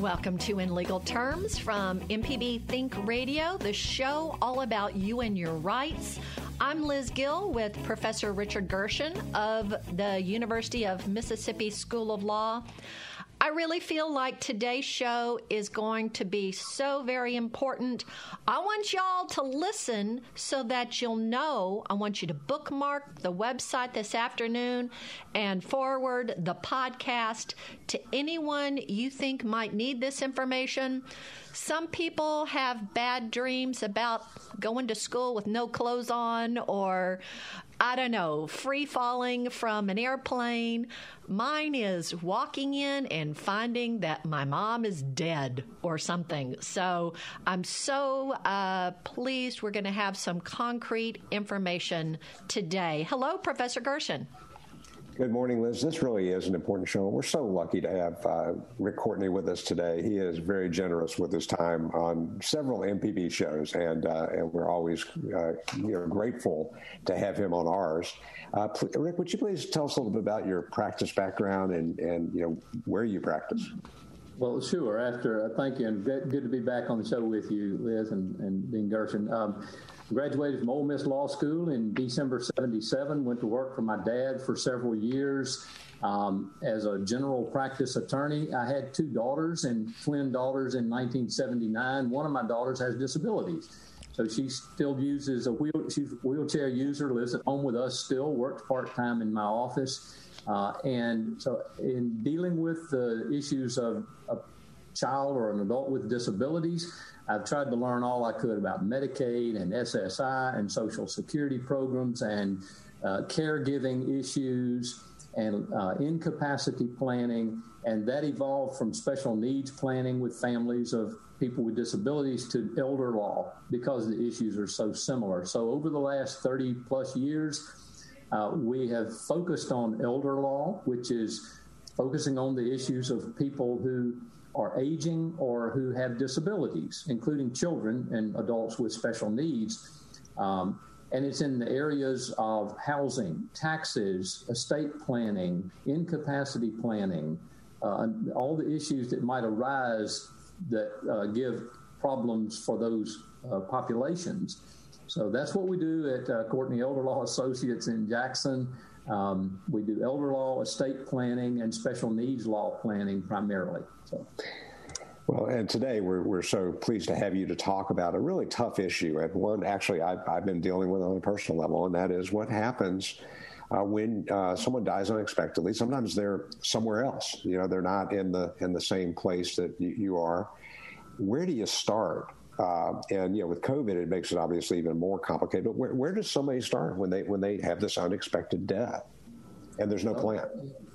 Welcome to In Legal Terms from MPB Think Radio, the show all about you and your rights. I'm Liz Gill with Professor Richard Gershon of the University of Mississippi School of Law. I really feel like today's show is going to be so very important. I want y'all to listen so that you'll know. I want you to bookmark the website this afternoon and forward the podcast to anyone you think might need this information. Some people have bad dreams about going to school with no clothes on or I don't know, free falling from an airplane. Mine is walking in and finding that my mom is dead or something. So I'm so uh, pleased we're going to have some concrete information today. Hello, Professor Gershon. Good morning, Liz. This really is an important show. We're so lucky to have uh, Rick Courtney with us today. He is very generous with his time on several MPB shows, and uh, and we're always uh, you know grateful to have him on ours. Uh, Rick, would you please tell us a little bit about your practice background and and you know where you practice? Well, sure. After uh, thank you, and good, good, to be back on the show with you, Liz and, and Dean Gershon. Um, Graduated from Ole Miss Law School in December 77, went to work for my dad for several years um, as a general practice attorney. I had two daughters and twin daughters in 1979. One of my daughters has disabilities. So she still uses a wheel, she's a wheelchair user, lives at home with us still, works part time in my office. Uh, and so, in dealing with the issues of a child or an adult with disabilities, I've tried to learn all I could about Medicaid and SSI and Social Security programs and uh, caregiving issues and uh, incapacity planning. And that evolved from special needs planning with families of people with disabilities to elder law because the issues are so similar. So, over the last 30 plus years, uh, we have focused on elder law, which is focusing on the issues of people who are aging or who have disabilities, including children and adults with special needs. Um, and it's in the areas of housing, taxes, estate planning, incapacity planning, uh, all the issues that might arise that uh, give problems for those uh, populations. So that's what we do at uh, Courtney Elder Law Associates in Jackson. Um, we do elder law, estate planning, and special needs law planning primarily. So. Well, and today we're, we're so pleased to have you to talk about a really tough issue, and one actually I've, I've been dealing with on a personal level, and that is what happens uh, when uh, someone dies unexpectedly. Sometimes they're somewhere else. You know, they're not in the in the same place that you, you are. Where do you start? Uh, and you know, with COVID, it makes it obviously even more complicated. But where, where does somebody start when they when they have this unexpected death, and there's no plan?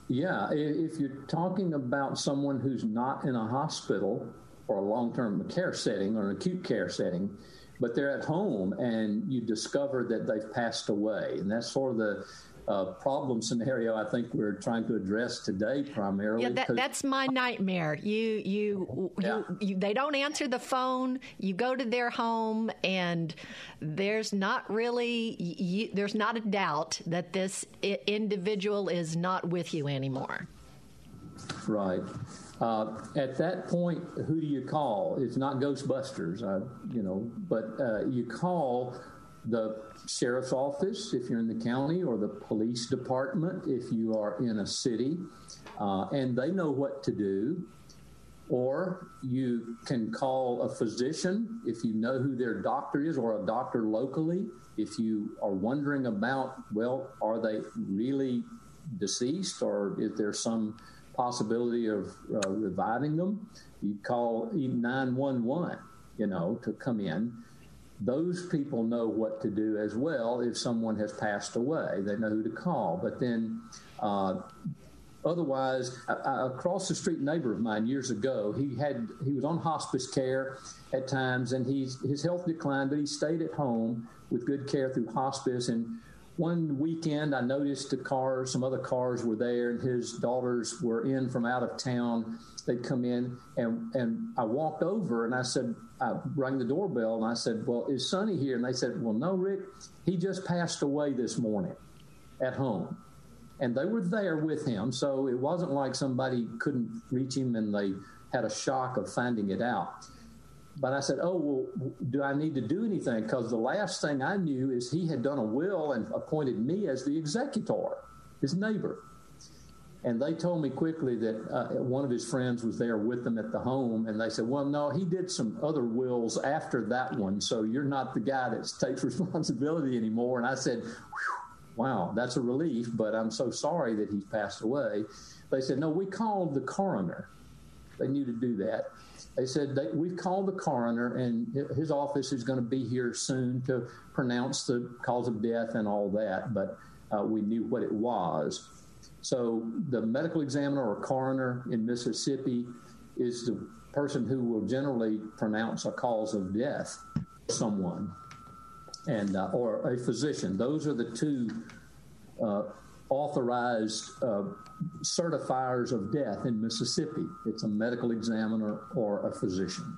Yeah, if you're talking about someone who's not in a hospital or a long-term care setting or an acute care setting, but they're at home and you discover that they've passed away, and that's sort of the uh, problem scenario I think we're trying to address today primarily. Yeah, that, that's my nightmare. You, you, yeah. you, you, they don't answer the phone. You go to their home, and there's not really, you, there's not a doubt that this individual is not with you anymore. Right. Uh, at that point, who do you call? It's not Ghostbusters, uh, you know, but uh, you call the sheriff's office if you're in the county, or the police department if you are in a city, uh, and they know what to do. Or you can call a physician if you know who their doctor is, or a doctor locally. If you are wondering about, well, are they really deceased, or is there some possibility of uh, reviving them? You call 911, you know, to come in those people know what to do as well if someone has passed away. They know who to call. But then uh, otherwise, across the street neighbor of mine years ago, he had he was on hospice care at times, and he's his health declined, but he stayed at home with good care through hospice. And one weekend, I noticed the cars, some other cars were there, and his daughters were in from out of town. They'd come in, and and I walked over and I said, I rang the doorbell, and I said, "Well, is Sonny here?" And they said, "Well, no, Rick, he just passed away this morning at home." And they were there with him, so it wasn't like somebody couldn't reach him and they had a shock of finding it out. But I said, Oh, well, do I need to do anything? Because the last thing I knew is he had done a will and appointed me as the executor, his neighbor. And they told me quickly that uh, one of his friends was there with them at the home. And they said, Well, no, he did some other wills after that one. So you're not the guy that takes responsibility anymore. And I said, Wow, that's a relief, but I'm so sorry that he's passed away. They said, No, we called the coroner. They knew to do that. They said they, we've called the coroner, and his office is going to be here soon to pronounce the cause of death and all that. But uh, we knew what it was. So the medical examiner or coroner in Mississippi is the person who will generally pronounce a cause of death someone and uh, or a physician those are the two uh, authorized uh, certifiers of death in Mississippi. It's a medical examiner or a physician.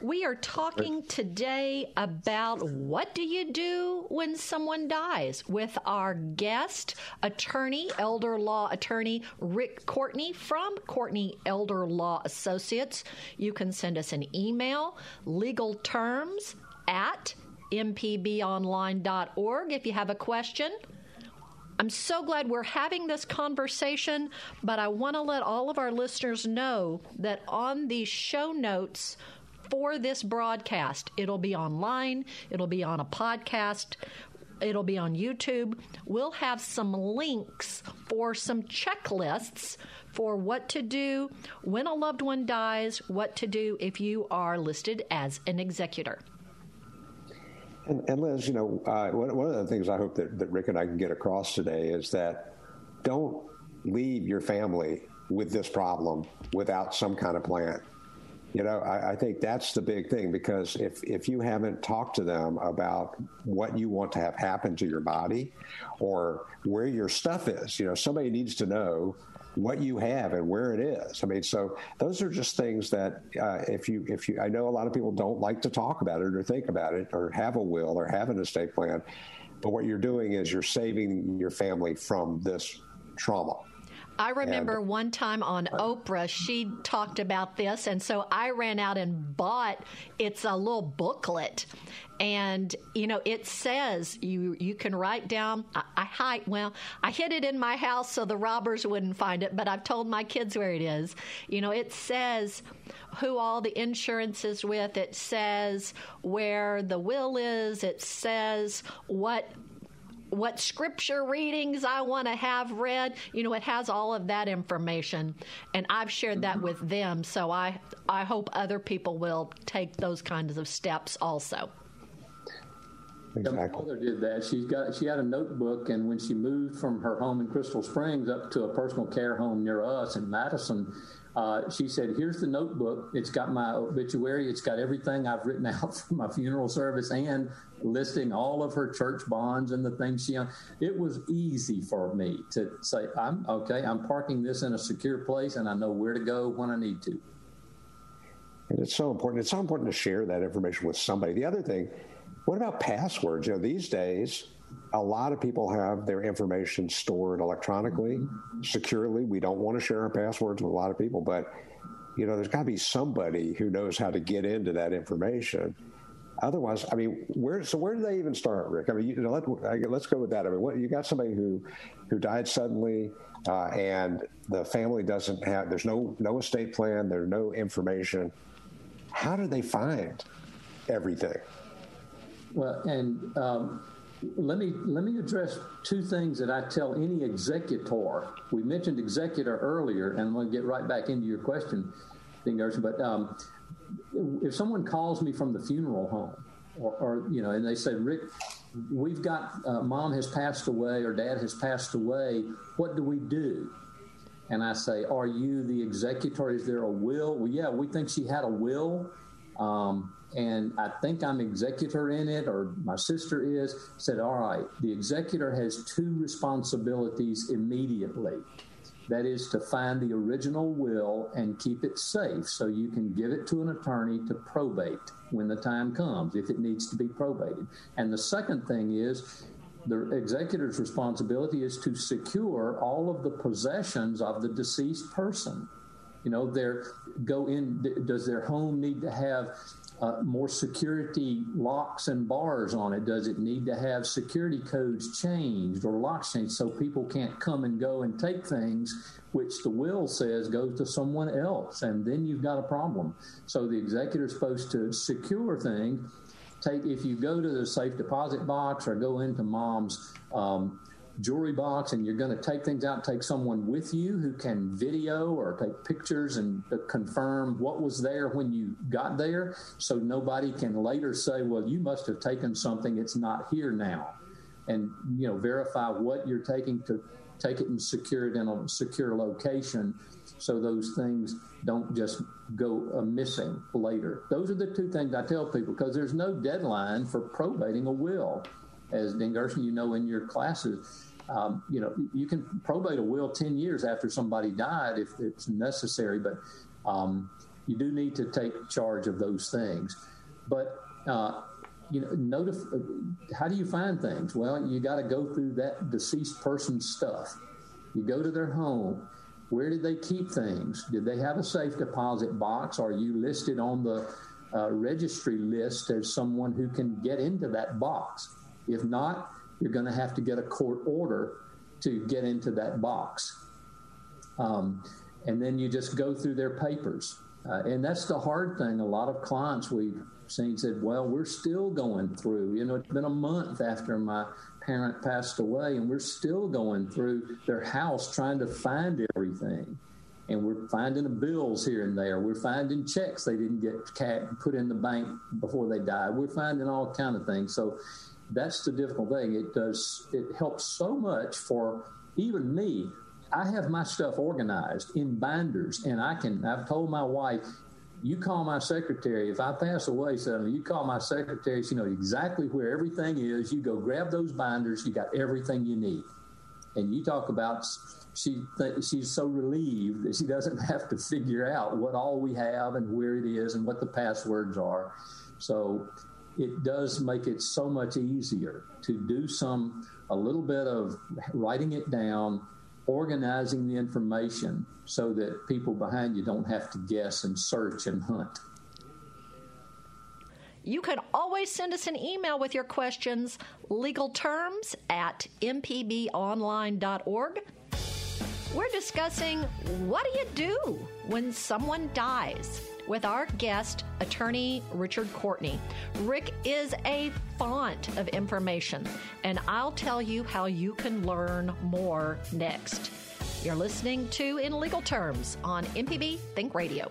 We are talking today about what do you do when someone dies with our guest attorney, elder law attorney Rick Courtney from Courtney Elder Law Associates. You can send us an email, legal terms at mpbonline.org if you have a question I'm so glad we're having this conversation, but I want to let all of our listeners know that on the show notes for this broadcast, it'll be online, it'll be on a podcast, it'll be on YouTube. We'll have some links for some checklists for what to do when a loved one dies, what to do if you are listed as an executor. And, and Liz, you know, uh, one, of the things I hope that, that Rick and I can get across today is that don't leave your family with this problem without some kind of plan. You know, I, I, think that's the big thing because if, if you haven't talked to them about what you want to have happen to your body or where your stuff is, you know, somebody needs to know what you have and where it is. I mean, so those are just things that uh, if you if you I know a lot of people don't like to talk about it or think about it or have a will or have an estate plan, but what you're doing is you're saving your family from this trauma. I remember and, one time on uh, Oprah, she talked about this, and so I ran out and bought. It's a little booklet, and you know it says you you can write down. I, I hide well, I hid it in my house so the robbers wouldn't find it, but I've told my kids where it is. You know, it says who all the insurance is with. It says where the will is. It says what what scripture readings I want to have read. You know, it has all of that information, and I've shared that with them. So I I hope other people will take those kinds of steps also. Exactly. My mother did that. She's got she had a notebook, and when she moved from her home in Crystal Springs up to a personal care home near us in Madison, uh, she said, "Here's the notebook. It's got my obituary. It's got everything I've written out for my funeral service, and listing all of her church bonds and the things she owned. It was easy for me to say, "I'm okay. I'm parking this in a secure place, and I know where to go when I need to." And it's so important. It's so important to share that information with somebody. The other thing, what about passwords? You know, these days a lot of people have their information stored electronically, securely. We don't want to share our passwords with a lot of people, but you know, there's got to be somebody who knows how to get into that information. Otherwise, I mean, where so where do they even start, Rick? I mean, you know, let, us go with that. I mean, what, you got somebody who who died suddenly, uh, and the family doesn't have. There's no no estate plan. There's no information. How do they find everything? Well, and um, let me let me address two things that I tell any executor. We mentioned executor earlier, and I'm going to get right back into your question, But um, if someone calls me from the funeral home, or, or, you know, and they say, Rick, we've got uh, mom has passed away or dad has passed away. What do we do? and I say, Are you the executor? Is there a will? Well, yeah, we think she had a will. Um, and I think I'm executor in it, or my sister is. Said, All right, the executor has two responsibilities immediately. That is to find the original will and keep it safe so you can give it to an attorney to probate when the time comes, if it needs to be probated. And the second thing is the executor's responsibility is to secure all of the possessions of the deceased person. You know, their go in. Does their home need to have uh, more security locks and bars on it? Does it need to have security codes changed or locks changed so people can't come and go and take things which the will says goes to someone else? And then you've got a problem. So the executor is supposed to secure things take if you go to the safe deposit box or go into mom's um, jewelry box and you're going to take things out, take someone with you who can video or take pictures and confirm what was there when you got there so nobody can later say, well, you must have taken something, it's not here now. And, you know, verify what you're taking to take it and secure it in a secure location so those things don't just go uh, missing later. Those are the two things I tell people because there's no deadline for probating a will. As Dean Gershon, you know in your classes, um, you know you can probate a will 10 years after somebody died if it's necessary, but um, you do need to take charge of those things. But uh, you know, notif- how do you find things? Well, you got to go through that deceased person's stuff. You go to their home where did they keep things? Did they have a safe deposit box? Are you listed on the uh, registry list as someone who can get into that box? If not, you're going to have to get a court order to get into that box. Um, and then you just go through their papers. Uh, and that's the hard thing. A lot of clients we've seen said, Well, we're still going through. You know, it's been a month after my parent passed away, and we're still going through their house trying to find everything. And we're finding the bills here and there. We're finding checks they didn't get put in the bank before they died. We're finding all kind of things. So that's the difficult thing. It does. It helps so much for even me. I have my stuff organized in binders, and I can. I've told my wife, you call my secretary. If I pass away suddenly, you call my secretary. She knows exactly where everything is. You go grab those binders. You got everything you need. And you talk about she th- she's so relieved that she doesn't have to figure out what all we have and where it is and what the passwords are. So it does make it so much easier to do some a little bit of writing it down organizing the information so that people behind you don't have to guess and search and hunt. You can always send us an email with your questions, legal terms at mpbonline.org. We're discussing what do you do when someone dies? With our guest, attorney Richard Courtney. Rick is a font of information, and I'll tell you how you can learn more next. You're listening to In Legal Terms on MPB Think Radio.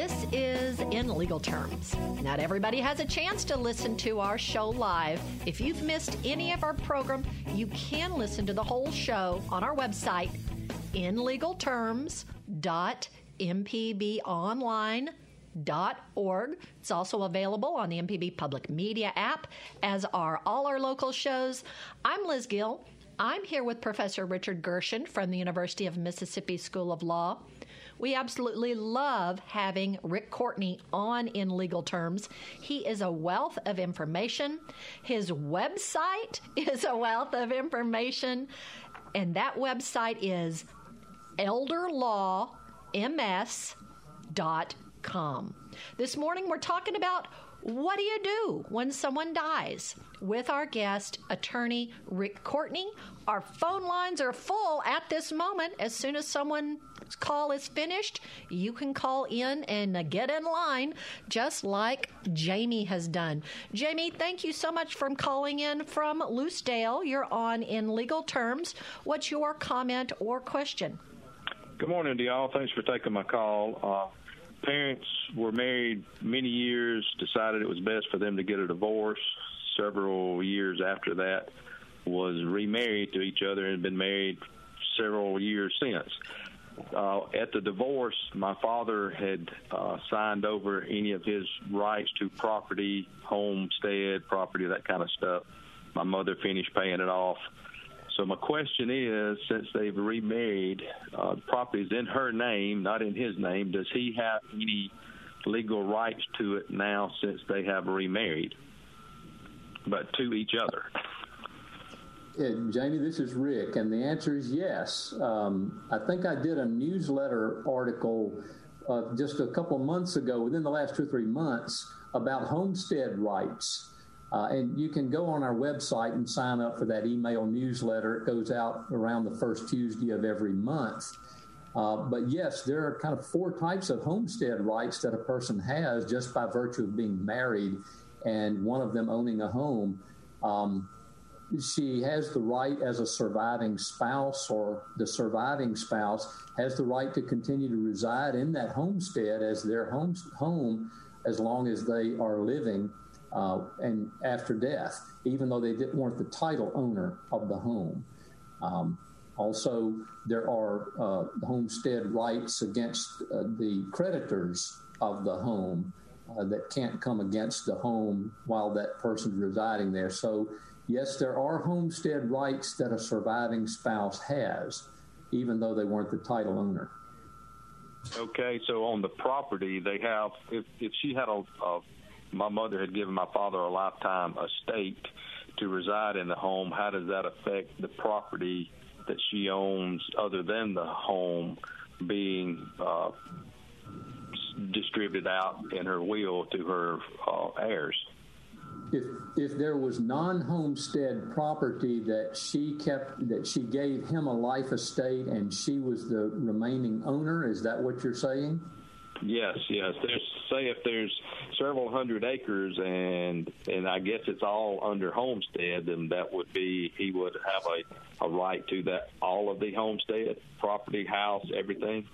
This is In Legal Terms. Not everybody has a chance to listen to our show live. If you've missed any of our program, you can listen to the whole show on our website, inlegalterms.mpbonline.org. It's also available on the MPB Public Media app, as are all our local shows. I'm Liz Gill. I'm here with Professor Richard Gershon from the University of Mississippi School of Law. We absolutely love having Rick Courtney on in legal terms. He is a wealth of information. His website is a wealth of information, and that website is elderlawms.com. This morning we're talking about what do you do when someone dies? With our guest, attorney Rick Courtney. Our phone lines are full at this moment. As soon as someone's call is finished, you can call in and get in line, just like Jamie has done. Jamie, thank you so much for calling in from Lucedale. You're on in legal terms. What's your comment or question? Good morning to y'all. Thanks for taking my call. Uh, parents were married many years, decided it was best for them to get a divorce. Several years after that, was remarried to each other and been married several years since. Uh, at the divorce, my father had uh, signed over any of his rights to property, homestead, property, that kind of stuff. My mother finished paying it off. So my question is, since they've remarried, uh, the property is in her name, not in his name. Does he have any legal rights to it now since they have remarried, but to each other? Yeah, Jamie, this is Rick, and the answer is yes. Um, I think I did a newsletter article uh, just a couple months ago, within the last two or three months, about homestead rights. Uh, and you can go on our website and sign up for that email newsletter. It goes out around the first Tuesday of every month. Uh, but yes, there are kind of four types of homestead rights that a person has just by virtue of being married and one of them owning a home. Um, she has the right as a surviving spouse or the surviving spouse has the right to continue to reside in that homestead as their home, home as long as they are living uh, and after death, even though they weren't the title owner of the home. Um, also, there are uh, homestead rights against uh, the creditors of the home uh, that can't come against the home while that person's residing there. So, yes, there are homestead rights that a surviving spouse has, even though they weren't the title owner. Okay, so on the property, they have, if, if she had a, a my mother had given my father a lifetime estate to reside in the home. How does that affect the property that she owns other than the home being uh, distributed out in her will to her uh, heirs? If, if there was non-homestead property that she kept that she gave him a life estate and she was the remaining owner is that what you're saying Yes, yes. There's say if there's several hundred acres and and I guess it's all under homestead, then that would be he would have a, a right to that all of the homestead property, house, everything.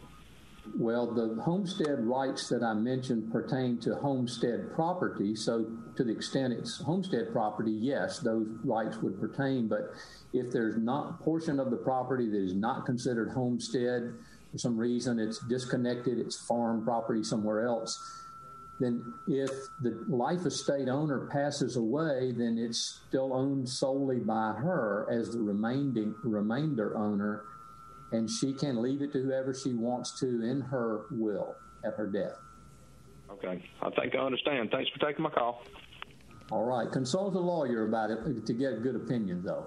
Well, the homestead rights that I mentioned pertain to homestead property. So, to the extent it's homestead property, yes, those rights would pertain. But if there's not portion of the property that is not considered homestead, for some reason it's disconnected, it's farm property somewhere else, then if the life estate owner passes away, then it's still owned solely by her as the remaining remainder owner, and she can leave it to whoever she wants to in her will at her death. Okay, I think I understand. Thanks for taking my call. All right, consult a lawyer about it to get a good opinion, though.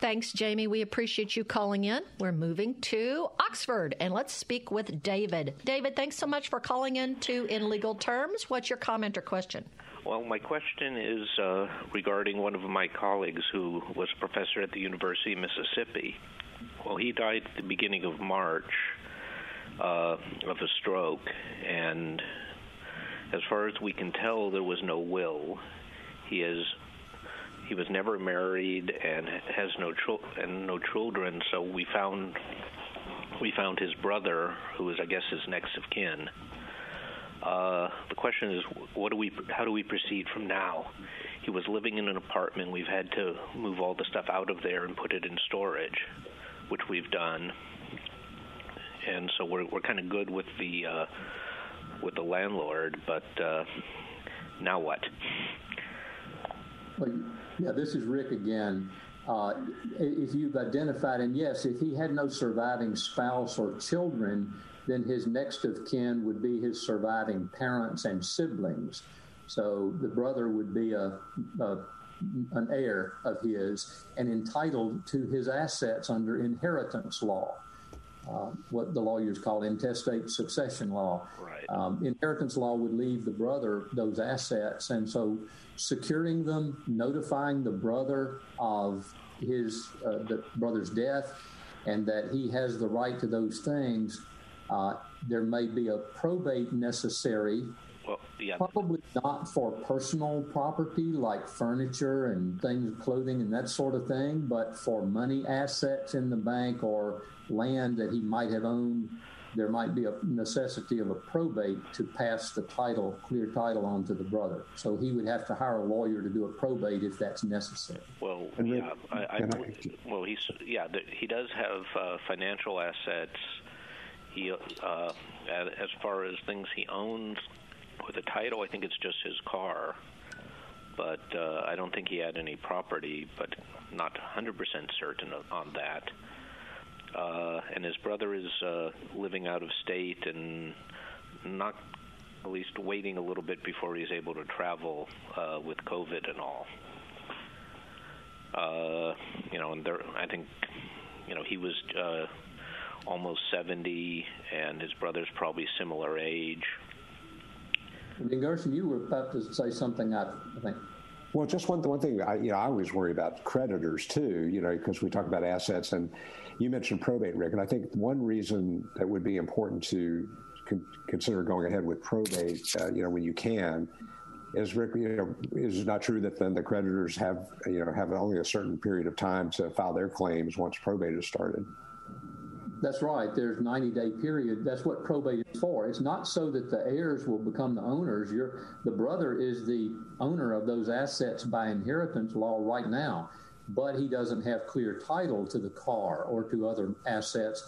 Thanks, Jamie. We appreciate you calling in. We're moving to Oxford and let's speak with David. David, thanks so much for calling in to In Legal Terms. What's your comment or question? Well, my question is uh, regarding one of my colleagues who was a professor at the University of Mississippi. Well, he died at the beginning of March uh, of a stroke, and as far as we can tell, there was no will. He has he was never married and has no chil- and no children. So we found we found his brother, who is I guess his next of kin. Uh, the question is, what do we? How do we proceed from now? He was living in an apartment. We've had to move all the stuff out of there and put it in storage. which we've done, and so we're we're kind of good with the uh, with the landlord. But uh, now what? Well, yeah, this is Rick again. Uh, if you've identified, and yes, if he had no surviving spouse or children, then his next of kin would be his surviving parents and siblings. So the brother would be a, a an heir of his and entitled to his assets under inheritance law, uh, what the lawyers call intestate succession law. Right. Um, inheritance law would leave the brother those assets, and so securing them, notifying the brother of his uh, the brother's death, and that he has the right to those things. Uh, there may be a probate necessary well, yeah. Probably not for personal property like furniture and things, clothing, and that sort of thing, but for money assets in the bank or land that he might have owned, there might be a necessity of a probate to pass the title, clear title, on to the brother. So he would have to hire a lawyer to do a probate if that's necessary. Well, yeah, I, I, well, he's yeah, he does have uh, financial assets. He, uh, as far as things he owns, with a title, I think it's just his car. But uh, I don't think he had any property, but not 100% certain on that. Uh, and his brother is uh, living out of state and not at least waiting a little bit before he's able to travel uh, with COVID and all. Uh, you know, and there, I think, you know, he was uh, almost 70, and his brother's probably similar age. And Gershon, you were about to say something, I, I think. Well, just one one thing, I, you know, I always worry about creditors too, you know, because we talk about assets, and you mentioned probate, Rick, and I think one reason that would be important to con- consider going ahead with probate, uh, you know, when you can, is Rick, you know, is it not true that then the creditors have, you know, have only a certain period of time to file their claims once probate is started? That's right. There's 90 day period. That's what probate is for. It's not so that the heirs will become the owners. You're, the brother is the owner of those assets by inheritance law right now, but he doesn't have clear title to the car or to other assets.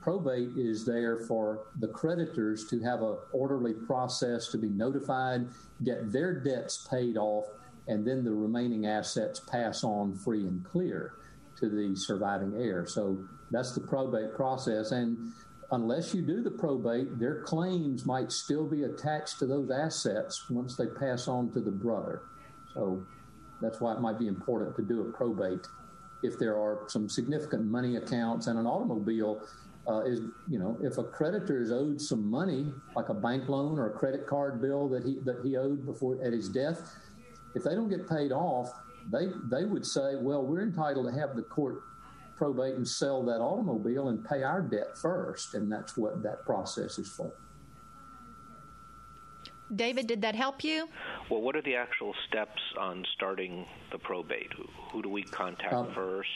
Probate is there for the creditors to have a orderly process to be notified, get their debts paid off, and then the remaining assets pass on free and clear to the surviving heir. So that's the probate process. And unless you do the probate, their claims might still be attached to those assets once they pass on to the brother. So that's why it might be important to do a probate if there are some significant money accounts and an automobile. Uh, is you know if a creditor is owed some money like a bank loan or a credit card bill that he that he owed before at his death if they don't get paid off they they would say well we're entitled to have the court probate and sell that automobile and pay our debt first. And that's what that process is for. David, did that help you? Well, what are the actual steps on starting the probate? Who, who do we contact uh, first?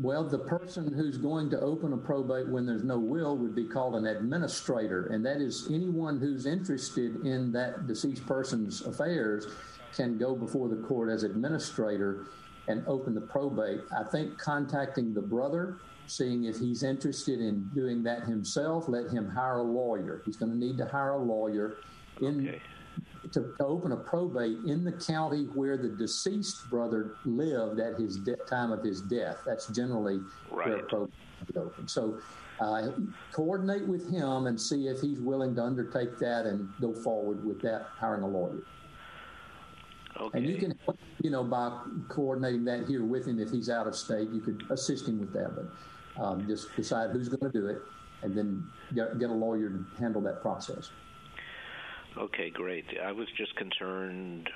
Well, the person who's going to open a probate when there's no will would be called an administrator, and that is anyone who's interested in that deceased person's affairs can go before the court as administrator and open the probate. I think contacting the brother, seeing if he's interested in doing that himself, let him hire a lawyer. He's going to need to hire a lawyer in okay. to, to, open a probate in the county where the deceased brother lived at his de- time of his death. That's generally right. where a probate is open. So. Uh, coordinate with him and see if he's willing to undertake that and go forward with that, hiring a lawyer. Okay. And you can, you know, by coordinating that here with him, if he's out of state, you could assist him with that. But um, just decide who's going to do it, and then get, get a lawyer to handle that process. Okay, great. I was just concerned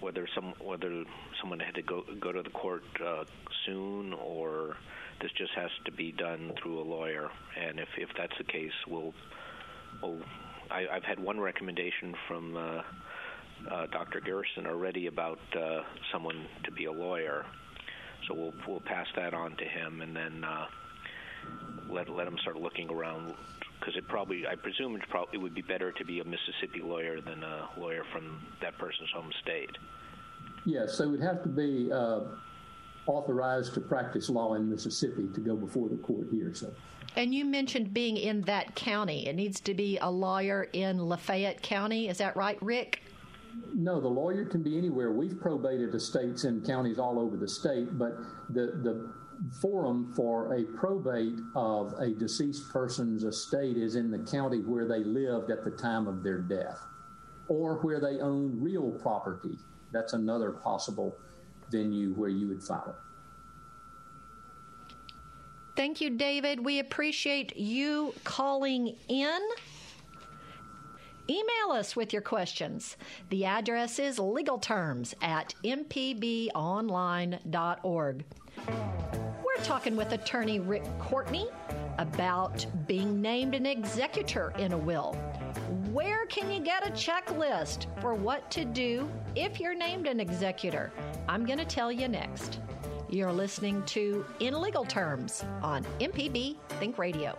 whether some whether someone had to go go to the court uh, soon, or this just has to be done through a lawyer. And if if that's the case, we'll. we'll I, I've had one recommendation from. Uh, uh, Dr. Gershon already about uh, someone to be a lawyer. So we'll we'll pass that on to him, and then uh, let let him start looking around because it probably I presume it probably it would be better to be a Mississippi lawyer than a lawyer from that person's home state. Yes, so it would have to be uh, authorized to practice law in Mississippi to go before the court here. So. And you mentioned being in that county. It needs to be a lawyer in Lafayette County. Is that right, Rick? No, the lawyer can be anywhere. We've probated estates in counties all over the state, but the, the forum for a probate of a deceased person's estate is in the county where they lived at the time of their death or where they own real property. That's another possible venue where you would file it. Thank you, David. We appreciate you calling in. Email us with your questions. The address is legalterms at mpbonline.org. We're talking with attorney Rick Courtney about being named an executor in a will. Where can you get a checklist for what to do if you're named an executor? I'm going to tell you next. You're listening to In Legal Terms on MPB Think Radio.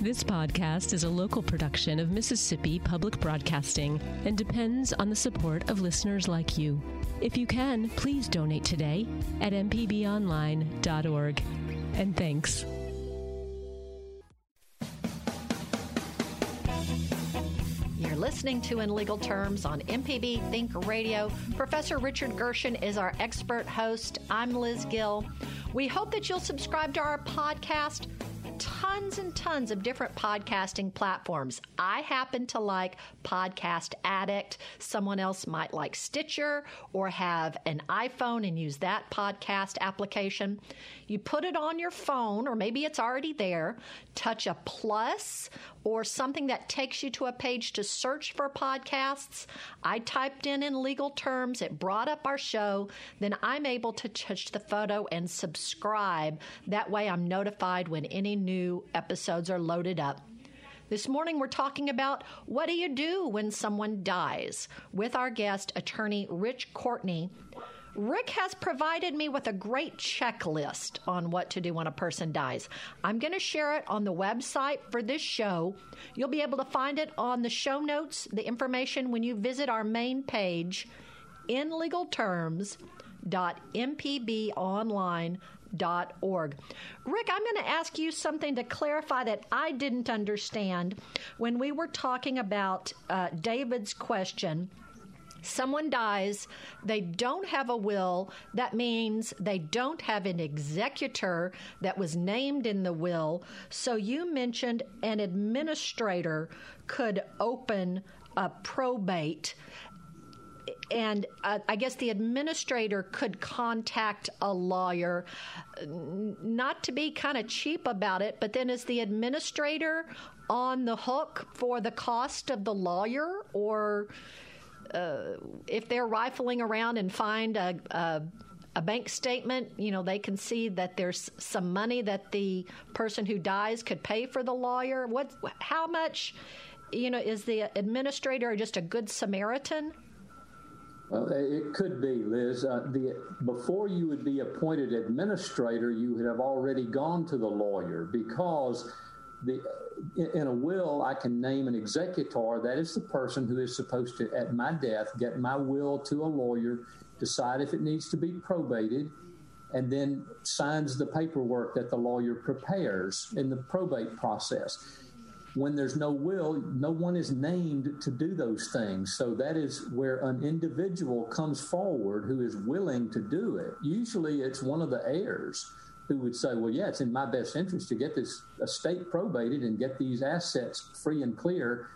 This podcast is a local production of Mississippi Public Broadcasting and depends on the support of listeners like you. If you can, please donate today at mpbonline.org. And thanks. You're listening to In Legal Terms on MPB Think Radio. Professor Richard Gershon is our expert host. I'm Liz Gill. We hope that you'll subscribe to our podcast tons and tons of different podcasting platforms. I happen to like Podcast Addict. Someone else might like Stitcher or have an iPhone and use that podcast application. You put it on your phone, or maybe it's already there, touch a plus or something that takes you to a page to search for podcasts. I typed in in legal terms, it brought up our show, then I'm able to touch the photo and subscribe. That way I'm notified when any new episodes are loaded up. This morning, we're talking about what do you do when someone dies with our guest, attorney Rich Courtney. Rick has provided me with a great checklist on what to do when a person dies. I'm going to share it on the website for this show. You'll be able to find it on the show notes, the information when you visit our main page in legal terms.mpbonline.org. Rick, I'm going to ask you something to clarify that I didn't understand when we were talking about uh, David's question someone dies, they don't have a will, that means they don't have an executor that was named in the will. So you mentioned an administrator could open a probate. And uh, I guess the administrator could contact a lawyer, not to be kind of cheap about it, but then is the administrator on the hook for the cost of the lawyer? Or uh, if they're rifling around and find a, a a bank statement, you know, they can see that there's some money that the person who dies could pay for the lawyer. What, how much, you know, is the administrator just a good Samaritan? Well, it could be, Liz. Uh, the, before you would be appointed administrator, you would have already gone to the lawyer because the uh, in a will, I can name an executor. That is the person who is supposed to, at my death, get my will to a lawyer, decide if it needs to be probated, and then signs the paperwork that the lawyer prepares in the probate process. when there's no will, no one is named to do those things. So that is where an individual comes forward who is willing to do it. Usually it's one of the heirs who would say, well, yeah, it's in my best interest to get this estate probated and get these assets free and clear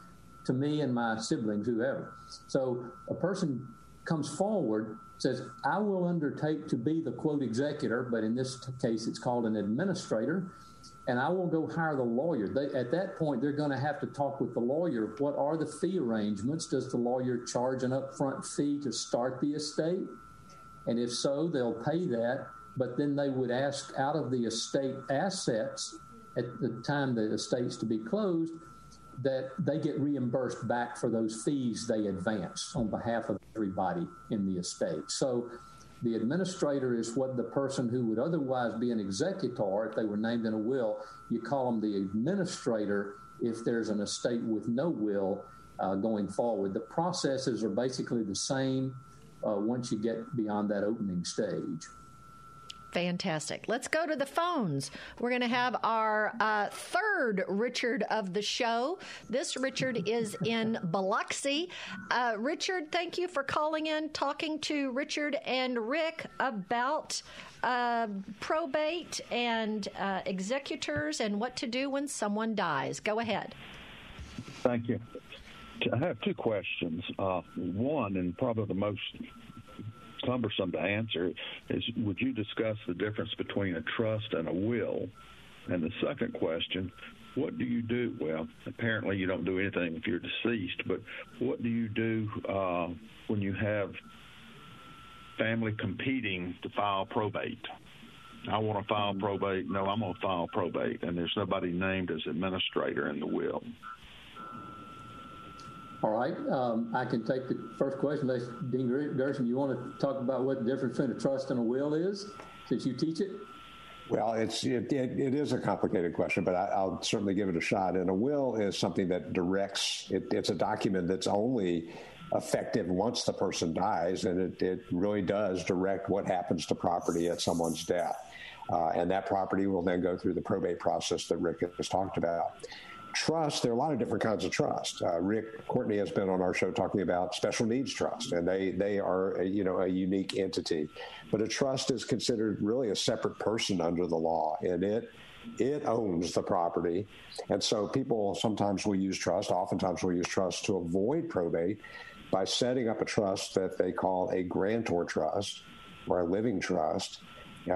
to me and my siblings, whoever. So a person comes forward, says, I will undertake to be the quote executor, but in this case, it's called an administrator and I will go hire the lawyer. They, at that point, they're going to have to talk with the lawyer. What are the fee arrangements? Does the lawyer charge an upfront fee to start the estate? And if so, they'll pay that. But then they would ask out of the estate assets at the time the estate's to be closed that they get reimbursed back for those fees they advanced on behalf of everybody in the estate. So the administrator is what the person who would otherwise be an executor, if they were named in a will, you call them the administrator if there's an estate with no will uh, going forward. The processes are basically the same uh, once you get beyond that opening stage. Fantastic. Let's go to the phones. We're going to have our uh, third Richard of the show. This Richard is in Biloxi. Uh, Richard, thank you for calling in, talking to Richard and Rick about uh, probate and uh, executors and what to do when someone dies. Go ahead. Thank you. I have two questions. Uh, one, and probably the most cumbersome to answer is would you discuss the difference between a trust and a will? And the second question, what do you do? Well, apparently you don't do anything if you're deceased, but what do you do uh, when you have family competing to file probate? I want to file probate. No, I'm going to file probate, and there's nobody named as administrator in the will. All right. Um, I can take the first question. Dean Gershon, you want to talk about what the difference between a trust and a will is, since you teach it? Well, it's it, it, it is a complicated question, but I, will certainly give it a shot. And a will is something that directs. It, it's a document that's only effective once the person dies, and it, it really does direct what happens to property at someone's death. Uh, and that property will then go through the probate process that Rick has talked about trust, there are a lot of different kinds of trust. Uh, Rick Courtney has been on our show talking about special needs trust, and they they are a, you know a unique entity. But a trust is considered really a separate person under the law, and it it owns the property. And so people sometimes will use trust, oftentimes will use trust to avoid probate by setting up a trust that they call a grantor trust or a living trust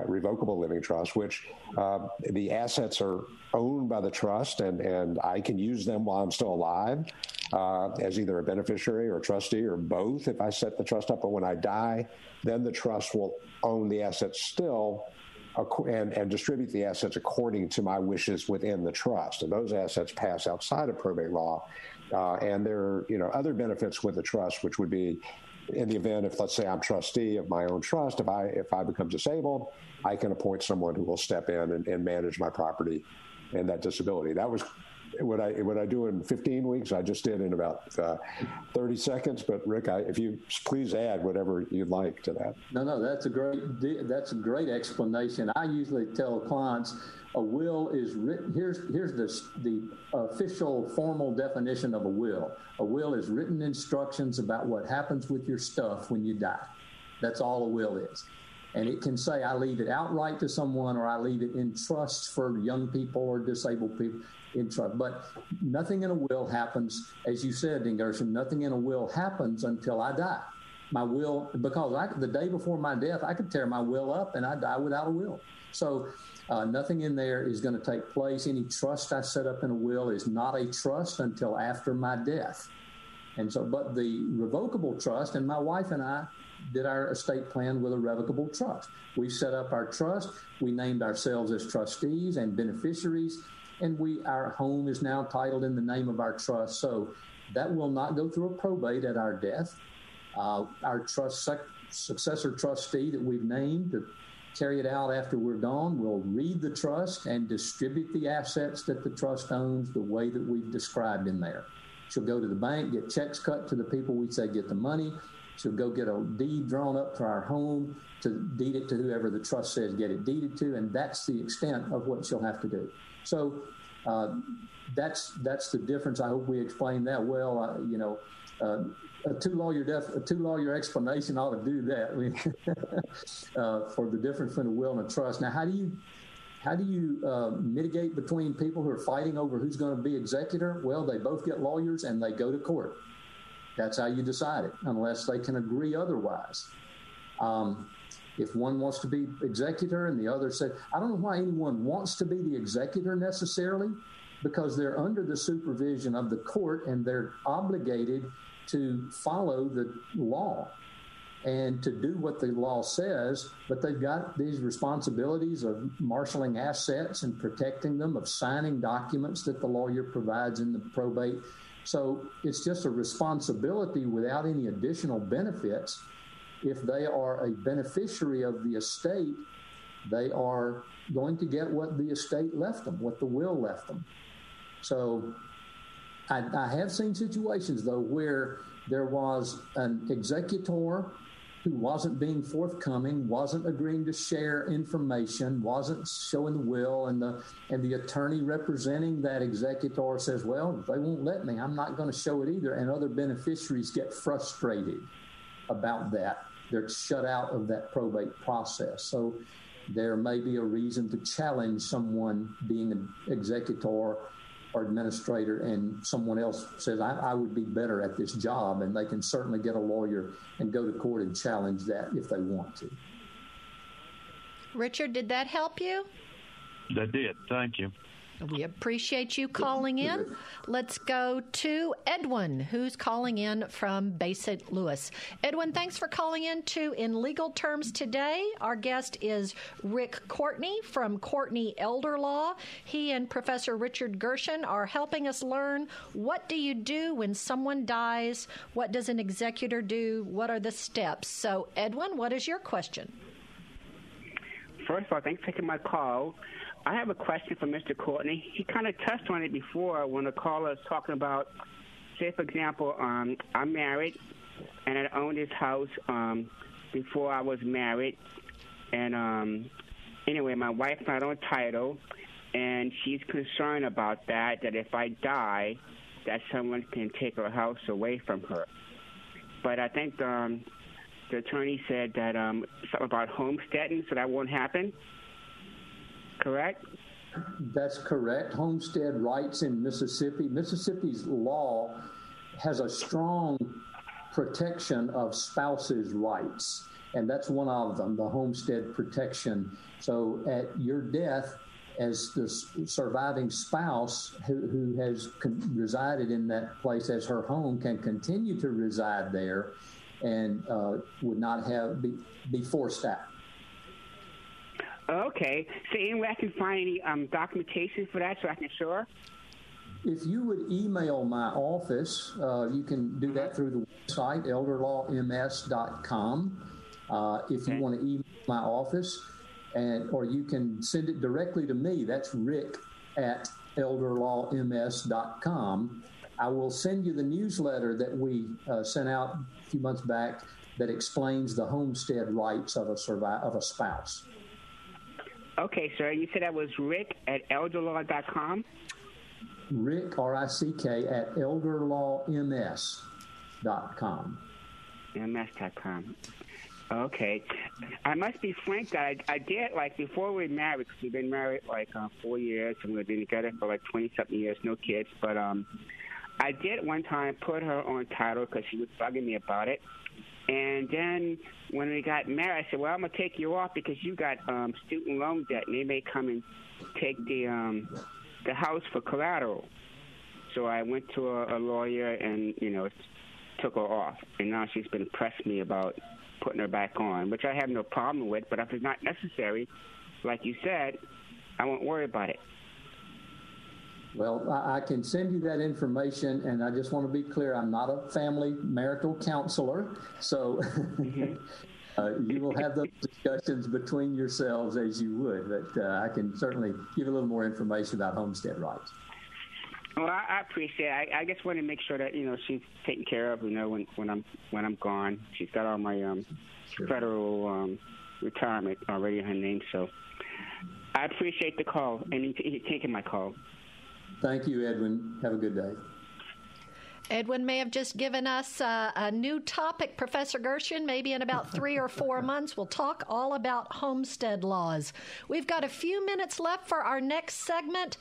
revocable living trust, which uh, the assets are owned by the trust, and, and I can use them while I'm still alive uh, as either a beneficiary or a trustee or both if I set the trust up. But when I die, then the trust will own the assets still. And, and distribute the assets according to my wishes within the trust. And those assets pass outside of probate law. Uh, and there are you know other benefits with the trust, which would be in the event if let's say I'm trustee of my own trust, if I if I become disabled, I can appoint someone who will step in and, and manage my property and that disability. That was what I what I do in 15 weeks. I just did in about uh, 30 seconds. But Rick, I, if you please add whatever you'd like to that. No, no, that's a great that's a great explanation. I usually tell clients a will is written. Here's here's the the official formal definition of a will. A will is written instructions about what happens with your stuff when you die. That's all a will is. And it can say, I leave it outright to someone or I leave it in trust for young people or disabled people in trust. But nothing in a will happens, as you said, Gershon, nothing in a will happens until I die. My will, because I, the day before my death, I could tear my will up and I die without a will. So uh, nothing in there is going to take place. Any trust I set up in a will is not a trust until after my death. And so, but the revocable trust, and my wife and I did our estate plan with a revocable trust. We set up our trust. We named ourselves as trustees and beneficiaries, and we our home is now titled in the name of our trust. So that will not go through a probate at our death. Uh, our trust sec- successor trustee that we've named to carry it out after we're gone will read the trust and distribute the assets that the trust owns the way that we've described in there. She'll go to the bank, get checks cut to the people we say get the money. She'll go get a deed drawn up for our home to deed it to whoever the trust says get it deeded to, and that's the extent of what she'll have to do. So uh, that's that's the difference. I hope we explained that well. You know, uh, a two lawyer def- a two lawyer explanation ought to do that uh, for the difference between a will and a trust. Now, how do you how do you uh, mitigate between people who are fighting over who's going to be executor? Well, they both get lawyers and they go to court. That's how you decide it, unless they can agree otherwise. Um, if one wants to be executor and the other said, I don't know why anyone wants to be the executor necessarily, because they're under the supervision of the court and they're obligated to follow the law and to do what the law says, but they've got these responsibilities of marshaling assets and protecting them, of signing documents that the lawyer provides in the probate. So it's just a responsibility without any additional benefits if they are a beneficiary of the estate, they are going to get what the estate left them, what the will left them. So I, I have seen situations, though, where there was an executor who wasn't being forthcoming, wasn't agreeing to share information, wasn't showing the will, and the and the attorney representing that executor says, "Well, they won't let me. I'm not going to show it either." And other beneficiaries get frustrated about that they're shut out of that probate process. So there may be a reason to challenge someone being an executor or administrator and someone else says, I, I, would be better at this job. And they can certainly get a lawyer and go to court and challenge that if they want to. Richard, did that help you? That did. Thank you. We appreciate you calling in. Let's go to Edwin, who's calling in from Bay St. Louis. Edwin, thanks for calling in to In Legal Terms today. Our guest is Rick Courtney from Courtney Elder Law. He and Professor Richard Gershon are helping us learn what do you do when someone dies? What does an executor do? What are the steps? So, Edwin, what is your question? First of all, thanks for taking my call. I have a question for Mr. Courtney. He kind of touched on it before when the caller was talking about, say, for example, um, I'm married and I owned this house um, before I was married. And um, anyway, my wife's not on title, and she's concerned about that, that if I die, that someone can take her house away from her. But I think um, the attorney said that um, something about homesteading, so that won't happen correct? That's correct. Homestead rights in Mississippi. Mississippi's law has a strong protection of spouses' rights, and that's one of them, the homestead protection. So at your death, as the surviving spouse who, who has con- resided in that place as her home can continue to reside there and uh, would not have be, be forced out. Okay. So anyway, I can find any um, documentation for that so I can show her? If you would email my office, uh, you can do that through the website, elderlawms.com. Uh, if you want to email my office, and or you can send it directly to me. That's rick at elderlawms.com. I will send you the newsletter that we uh, sent out a few months back that explains the homestead rights of a survi- of a spouse. Okay, sir. You said that was Rick at elderlaw.com? Rick, R I C K, at elderlawms.com. MS.com. Okay. I must be frank that I, I did, like, before we married, because we've been married, like, uh, four years, and we've been together for, like, 20 something years, no kids, but, um, I did one time put her on title because she was bugging me about it. And then when we got married, I said, "Well, I'm gonna take you off because you got um, student loan debt, and they may come and take the um, the house for collateral." So I went to a, a lawyer and you know took her off, and now she's been pressing me about putting her back on, which I have no problem with. But if it's not necessary, like you said, I won't worry about it. Well, I, I, can send you that information, and I just want to be clear: I'm not a family marital counselor, so mm-hmm. uh, you will have those discussions between yourselves as you would. But uh, I can certainly give a little more information about homestead rights. Well, I, I appreciate. it. I, I just want to make sure that you know she's taken care of. You know, when when I'm when I'm gone, she's got all my um, sure. federal um, retirement already in her name. So I appreciate the call and taking my call. Thank you, Edwin. Have a good day. Edwin may have just given us uh, a new topic, Professor Gershon. Maybe in about three or four months, we'll talk all about homestead laws. We've got a few minutes left for our next segment.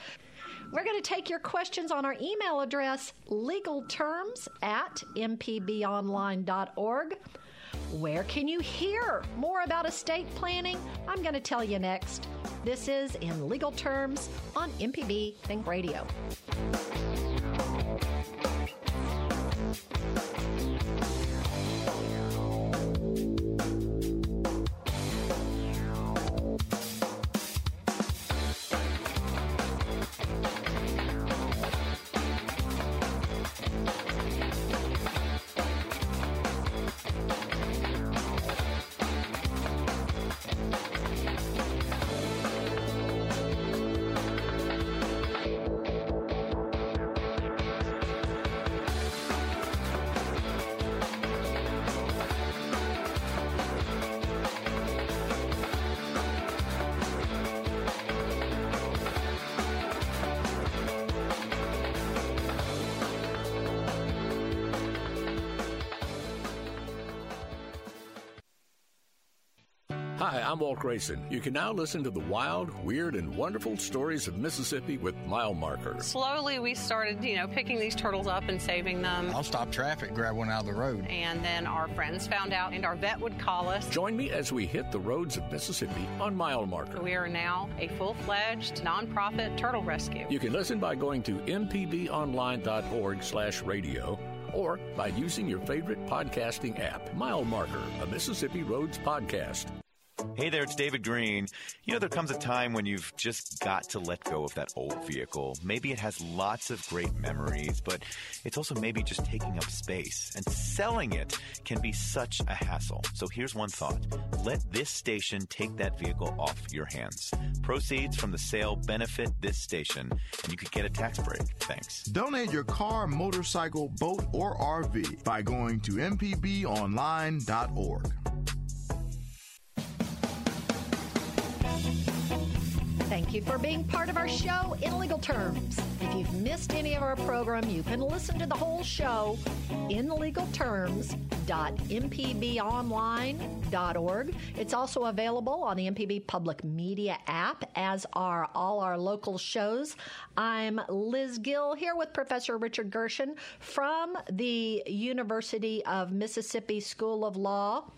We're going to take your questions on our email address, legalterms at mpbonline.org. Where can you hear more about estate planning? I'm going to tell you next. This is In Legal Terms on MPB Think Radio. Grayson. You can now listen to the wild, weird, and wonderful stories of Mississippi with Mile Marker. Slowly, we started, you know, picking these turtles up and saving them. I'll stop traffic, grab one out of the road. And then our friends found out, and our vet would call us. Join me as we hit the roads of Mississippi on Mile Marker. We are now a full fledged nonprofit turtle rescue. You can listen by going to mpbonline.org slash radio or by using your favorite podcasting app, Mile Marker, a Mississippi Roads podcast. Hey there, it's David Greene. You know, there comes a time when you've just got to let go of that old vehicle. Maybe it has lots of great memories, but it's also maybe just taking up space. And selling it can be such a hassle. So here's one thought let this station take that vehicle off your hands. Proceeds from the sale benefit this station, and you could get a tax break. Thanks. Donate your car, motorcycle, boat, or RV by going to mpbonline.org. Thank you for being part of our show in legal terms. If you've missed any of our program, you can listen to the whole show in legal. It's also available on the MPB Public Media app, as are all our local shows. I'm Liz Gill here with Professor Richard Gershon from the University of Mississippi School of Law.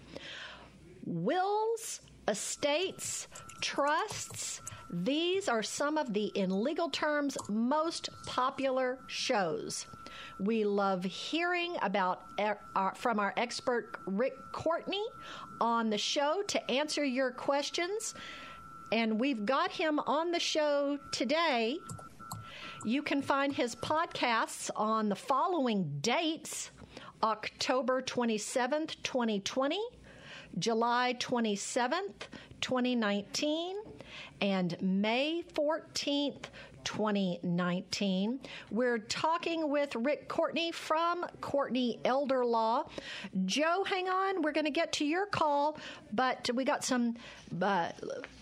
Wills, estates, trusts, these are some of the, in legal terms, most popular shows. We love hearing about our, from our expert Rick Courtney on the show to answer your questions. And we've got him on the show today. You can find his podcasts on the following dates October 27th, 2020, July 27th, 2019, and May 14th, 2019. We're talking with Rick Courtney from Courtney Elder Law. Joe, hang on. We're going to get to your call, but we got some uh,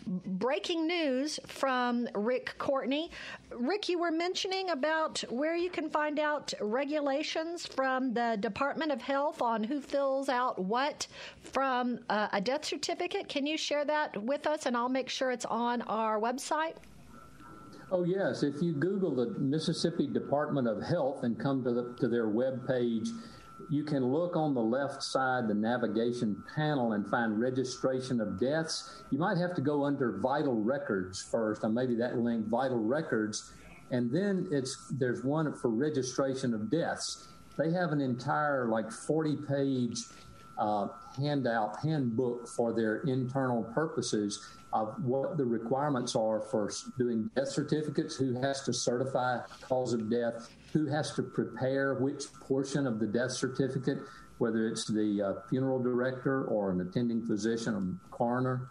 breaking news from Rick Courtney. Rick, you were mentioning about where you can find out regulations from the Department of Health on who fills out what from uh, a death certificate. Can you share that with us, and I'll make sure it's on our website? Oh yes, if you Google the Mississippi Department of Health and come to the, to their web page, you can look on the left side, the navigation panel, and find registration of deaths. You might have to go under vital records first, or maybe that link vital records, and then it's there's one for registration of deaths. They have an entire like 40 page uh, handout handbook for their internal purposes of what the requirements are for doing death certificates, who has to certify cause of death, who has to prepare which portion of the death certificate, whether it's the uh, funeral director or an attending physician or coroner,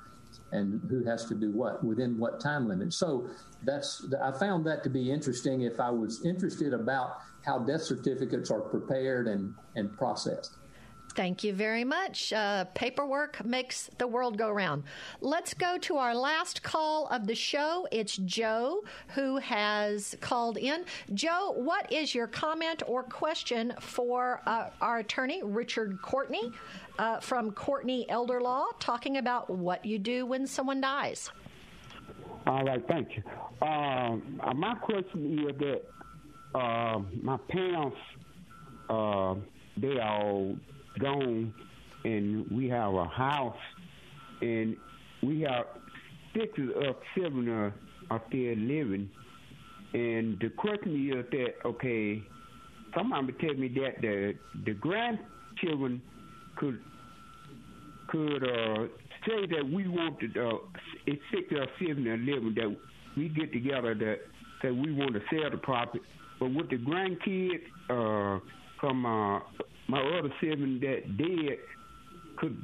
and who has to do what within what time limit. So that's I found that to be interesting. If I was interested about how death certificates are prepared and and processed. Thank you very much. Uh, paperwork makes the world go round. Let's go to our last call of the show. It's Joe who has called in. Joe, what is your comment or question for uh, our attorney, Richard Courtney, uh, from Courtney Elder Law, talking about what you do when someone dies? All right, thank you. Um, uh, my question is that uh, my parents, uh, they are gone, and we have a house, and we have six of seven are, are still living. And the question is that okay, somebody tell me that the the grandchildren could could uh, say that we want to uh, it's six or seven or eleven that we get together that that we want to sell the property, but with the grandkids uh, from uh, my other seven that dead could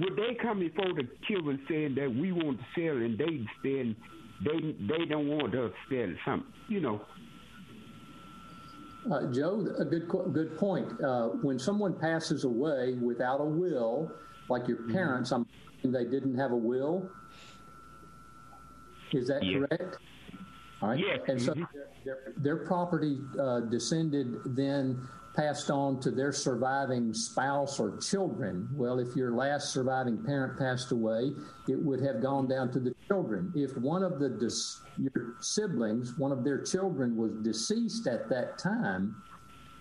would they come before the children saying that we want to sell and they then they they don't want us to sell something you know uh, Joe, a good good point. Uh, when someone passes away without a will, like your mm-hmm. parents, mm-hmm. I'm they didn't have a will. Is that yeah. correct? Right. Yeah. And so mm-hmm. their, their, property uh, descended then passed on to their surviving spouse or children. Well, if your last surviving parent passed away, it would have gone down to the children. If one of the dis- your siblings, one of their children was deceased at that time,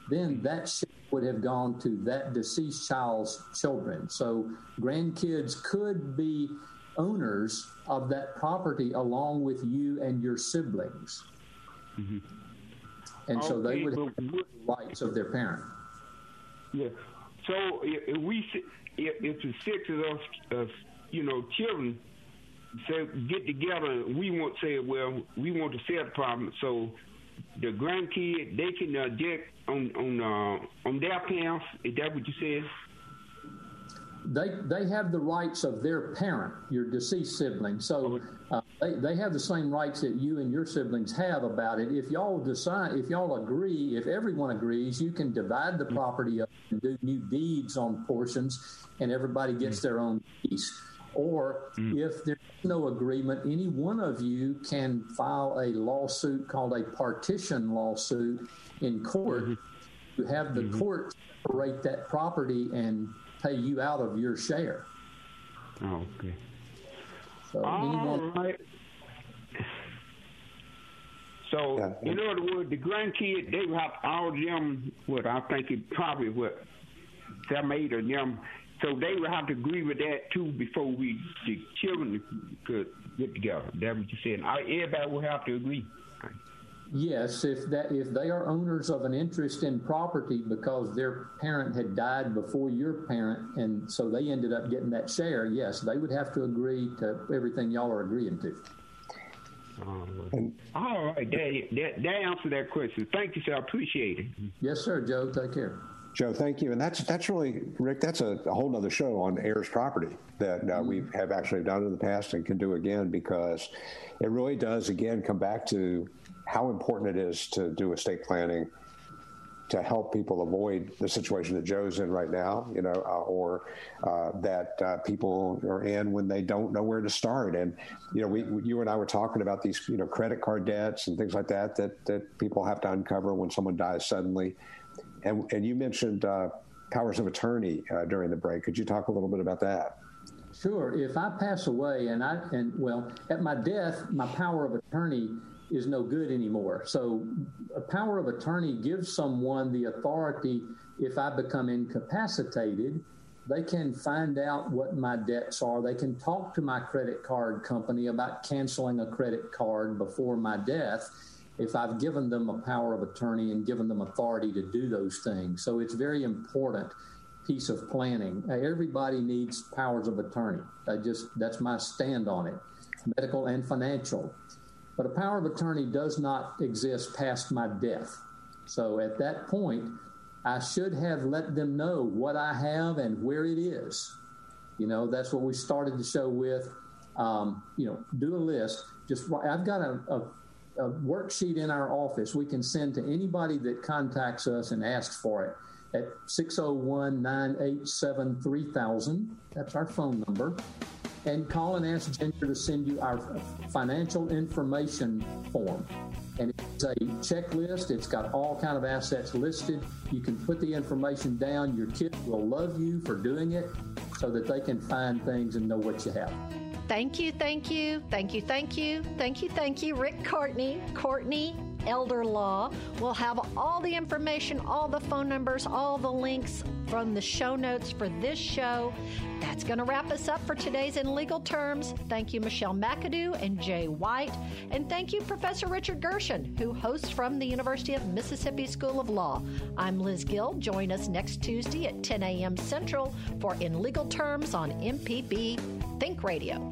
then that would have gone to that deceased child's children. So grandkids could be owners of that property along with you and your siblings. Mm-hmm and so they would have the rights of their parent. Yeah. So if we if, if the six of us, uh, you know, children say get together, we won't say, well, we want to sell the problem. So the grandkid they can uh, get on on uh, on their parents. Is that what you said? They they have the rights of their parent, your deceased sibling. So uh, they they have the same rights that you and your siblings have about it. If y'all decide, if y'all agree, if everyone agrees, you can divide the property up and do new deeds on portions, and everybody gets their own piece. Or mm. if there's no agreement, any one of you can file a lawsuit called a partition lawsuit in court. Mm-hmm. You have the mm-hmm. court separate that property and pay you out of your share. Oh, okay. So anyone, right. So, yeah. in other words, the grandkids, they would have all them, what I think it probably what, seven, eight of them. So they would have to agree with that too before we, the children could get together. That's what you said. I everybody would have to agree. Yes, if that if they are owners of an interest in property because their parent had died before your parent, and so they ended up getting that share. Yes, they would have to agree to everything y'all are agreeing to. Um, all right, that, that, that answered that question. Thank you, sir. I appreciate it. Yes, sir, Joe. Take care. Joe, thank you. And that's that's really Rick. That's a, a whole other show on heirs property that uh, mm-hmm. we have actually done in the past and can do again because it really does again come back to how important it is to do estate planning to help people avoid the situation that Joe's in right now, you know, uh, or uh, that uh, people are in when they don't know where to start. And you know, we, you and I were talking about these, you know, credit card debts and things like that that that people have to uncover when someone dies suddenly. And and you mentioned uh, powers of attorney uh, during the break. Could you talk a little bit about that? Sure. If I pass away and I and well, at my death, my power of attorney is no good anymore. So, a power of attorney gives someone the authority if I become incapacitated. They can find out what my debts are. They can talk to my credit card company about canceling a credit card before my death if I've given them a power of attorney and given them authority to do those things. So it's very important piece of planning. Everybody needs powers of attorney. I just that's my stand on it, medical and financial. But a power of attorney does not exist past my death. So at that point, I should have let them know what I have and where it is. You know, that's what we started the show with. Um, you know, do a list. Just I've got a, a, a worksheet in our office we can send to anybody that contacts us and asks for it. at 601 987 3000. That's our phone number. And call and ask Ginger to send you our financial information form. And it's a checklist. It's got all kind of assets listed. You can put the information down. Your kids will love you for doing it so that they can find things and know what you have. Thank you, thank you, thank you, thank you, thank you, thank you, Rick Courtney, Courtney Elder Law. We'll have all the information, all the phone numbers, all the links from the show notes for this show. That's going to wrap us up for today's In Legal Terms. Thank you, Michelle McAdoo and Jay White. And thank you, Professor Richard Gershon, who hosts from the University of Mississippi School of Law. I'm Liz Gill. Join us next Tuesday at 10 a.m. Central for In Legal Terms on MPB Think Radio.